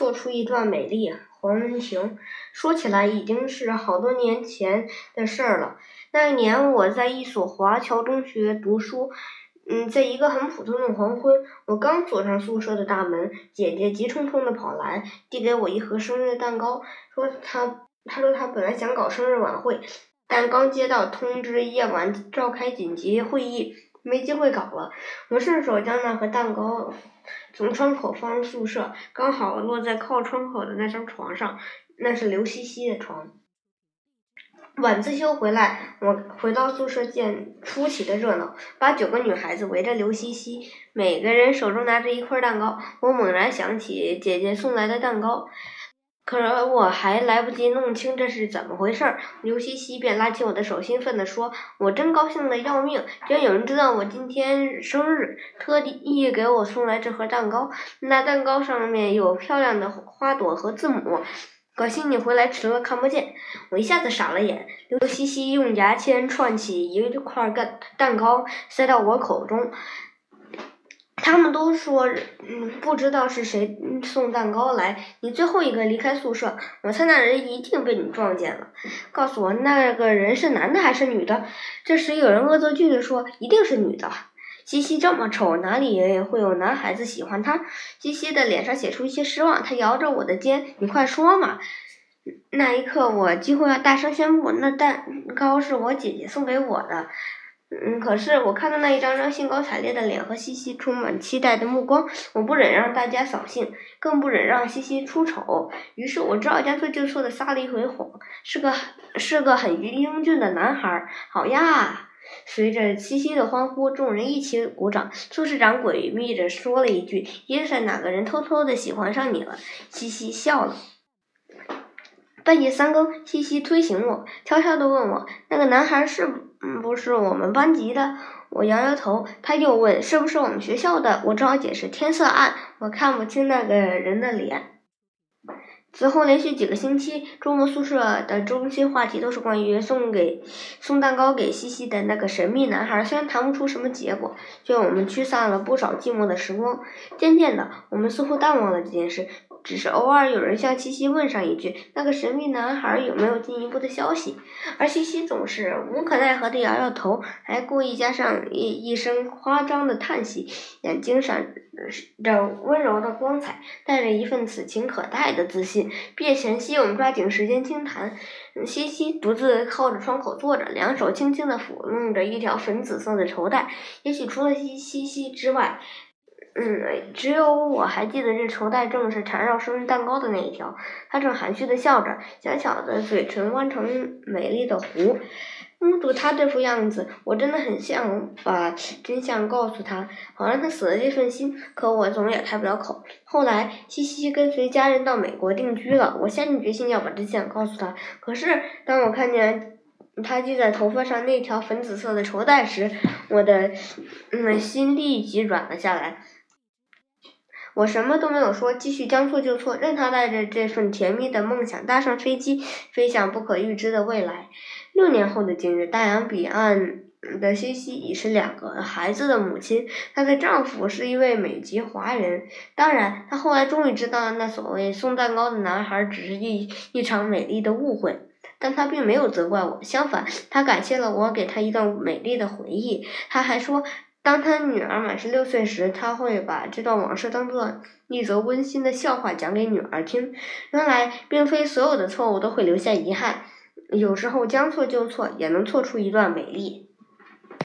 做出一段美丽。黄文婷说起来已经是好多年前的事儿了。那一年我在一所华侨中学读书，嗯，在一个很普通的黄昏，我刚锁上宿舍的大门，姐姐急匆匆的跑来，递给我一盒生日蛋糕，说她她说她本来想搞生日晚会，但刚接到通知，夜晚召开紧急会议，没机会搞了。我顺手将那盒蛋糕。从窗口放入宿舍，刚好落在靠窗口的那张床上，那是刘西西的床。晚自修回来，我回到宿舍见出奇的热闹，八九个女孩子围着刘西西，每个人手中拿着一块蛋糕。我猛然想起姐姐送来的蛋糕。可我还来不及弄清这是怎么回事儿，刘西西便拉起我的手，兴奋地说：“我真高兴的要命，居然有人知道我今天生日，特地给我送来这盒蛋糕。那蛋糕上面有漂亮的花朵和字母，可惜你回来迟了，看不见。”我一下子傻了眼。刘西西用牙签串起一块蛋蛋糕，塞到我口中。他们都说，嗯，不知道是谁送蛋糕来。你最后一个离开宿舍，我猜那人一定被你撞见了。告诉我，那个人是男的还是女的？这时有人恶作剧的说，一定是女的。西西这么丑，哪里会有男孩子喜欢她？西西的脸上写出一些失望，她摇着我的肩，你快说嘛。那一刻，我几乎要大声宣布，那蛋糕是我姐姐送给我的。嗯，可是我看到那一张张兴高采烈的脸和西西充满期待的目光，我不忍让大家扫兴，更不忍让西西出丑，于是我只好将错就错的撒了一回谎，是个是个很英俊的男孩，好呀！随着西西的欢呼，众人一起鼓掌。苏市长诡秘着说了一句：“一定是哪个人偷偷的喜欢上你了。”西西笑了。半夜三更，西西推醒我，悄悄地问我：“那个男孩是不是我们班级的？”我摇摇头。他又问：“是不是我们学校的？”我只好解释：“天色暗，我看不清那个人的脸。”此后连续几个星期，周末宿舍的中心话题都是关于送给送蛋糕给西西的那个神秘男孩。虽然谈不出什么结果，却我们驱散了不少寂寞的时光。渐渐的，我们似乎淡忘了这件事。只是偶尔有人向西西问上一句：“那个神秘男孩有没有进一步的消息？”而西西总是无可奈何地摇摇头，还故意加上一一声夸张的叹息，眼睛闪着温柔的光彩，带着一份此情可待的自信。毕业前夕，我们抓紧时间倾谈。西西独自靠着窗口坐着，两手轻轻地抚弄着一条粉紫色的绸带。也许除了西西西之外。嗯，只有我还记得这绸带正是缠绕生日蛋糕的那一条。他正含蓄的笑着，小巧的嘴唇弯成美丽的弧。目睹他这副样子，我真的很想把真相告诉他，好让他死了这份心。可我总也开不了口。后来，西西跟随家人到美国定居了，我下定决心要把真相告诉他。可是，当我看见他系在头发上那条粉紫色的绸带时，我的嗯心立即软了下来。我什么都没有说，继续将错就错，任他带着这份甜蜜的梦想搭上飞机，飞向不可预知的未来。六年后的今日，大洋彼岸的西西已是两个孩子的母亲，她的丈夫是一位美籍华人。当然，她后来终于知道，那所谓送蛋糕的男孩只是一一场美丽的误会。但她并没有责怪我，相反，她感谢了我给她一段美丽的回忆。她还说。当他女儿满十六岁时，他会把这段往事当做一则温馨的笑话讲给女儿听。原来，并非所有的错误都会留下遗憾，有时候将错就错，也能错出一段美丽。